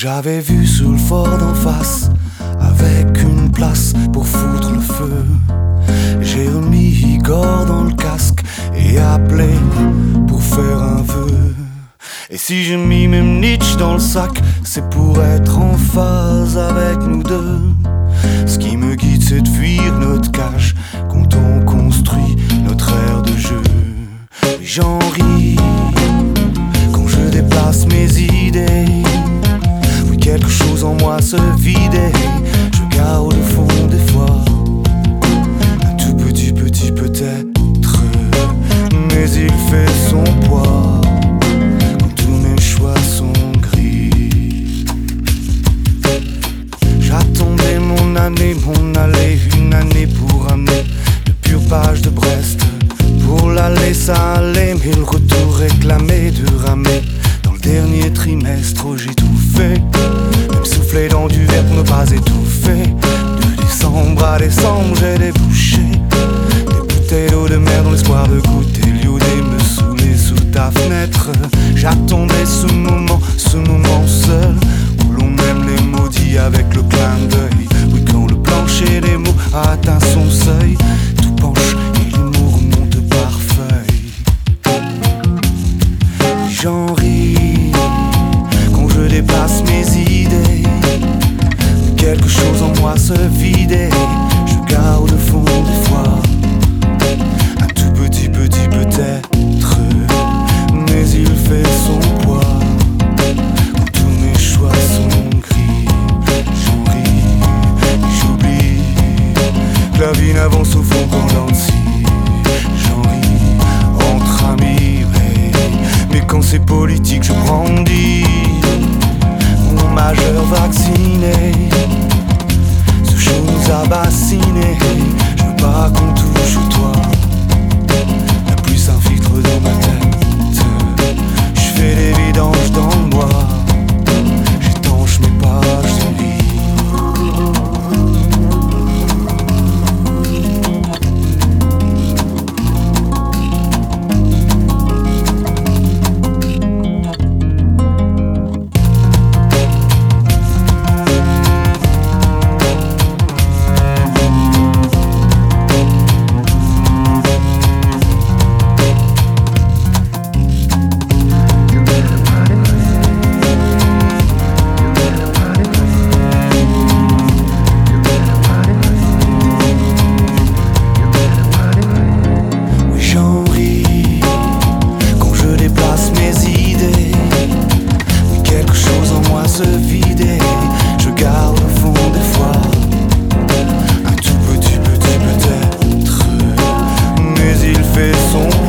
J'avais vu sous le fort d'en face, avec une place pour foutre le feu. J'ai remis Igor dans le casque et appelé pour faire un vœu. Et si j'ai mis même Nietzsche dans le sac, c'est pour être en phase avec nous deux. Ce qui me guide, c'est de fuir notre cache quand on construit en moi se vidait. Je garde au fond des fois un tout petit, petit peut-être. Mais il fait son poids quand tous mes choix sont gris. J'attendais mon année, mon aller, une année pour amener de pure page de Brest. Pour l'aller, ça allait, mais le décembre, j'ai débouché. Des bouteilles d'eau de mer dans l'espoir de goûter l'iodé me saouler sous ta fenêtre. J'attendais ce moment, ce moment seul où l'on aime les maudits avec le clin d'œil. Oui, quand le plancher des mots atteint son seuil, tout penche et les mots remontent par feuille. J'en ris quand je déplace mes idées. Quelque chose en moi se vidait. avance au fond pour Nancy. J'en ris entre amis, mais, mais quand c'est politique, je brandis mon majeur vacciné. Ce chose à bassiner. preço um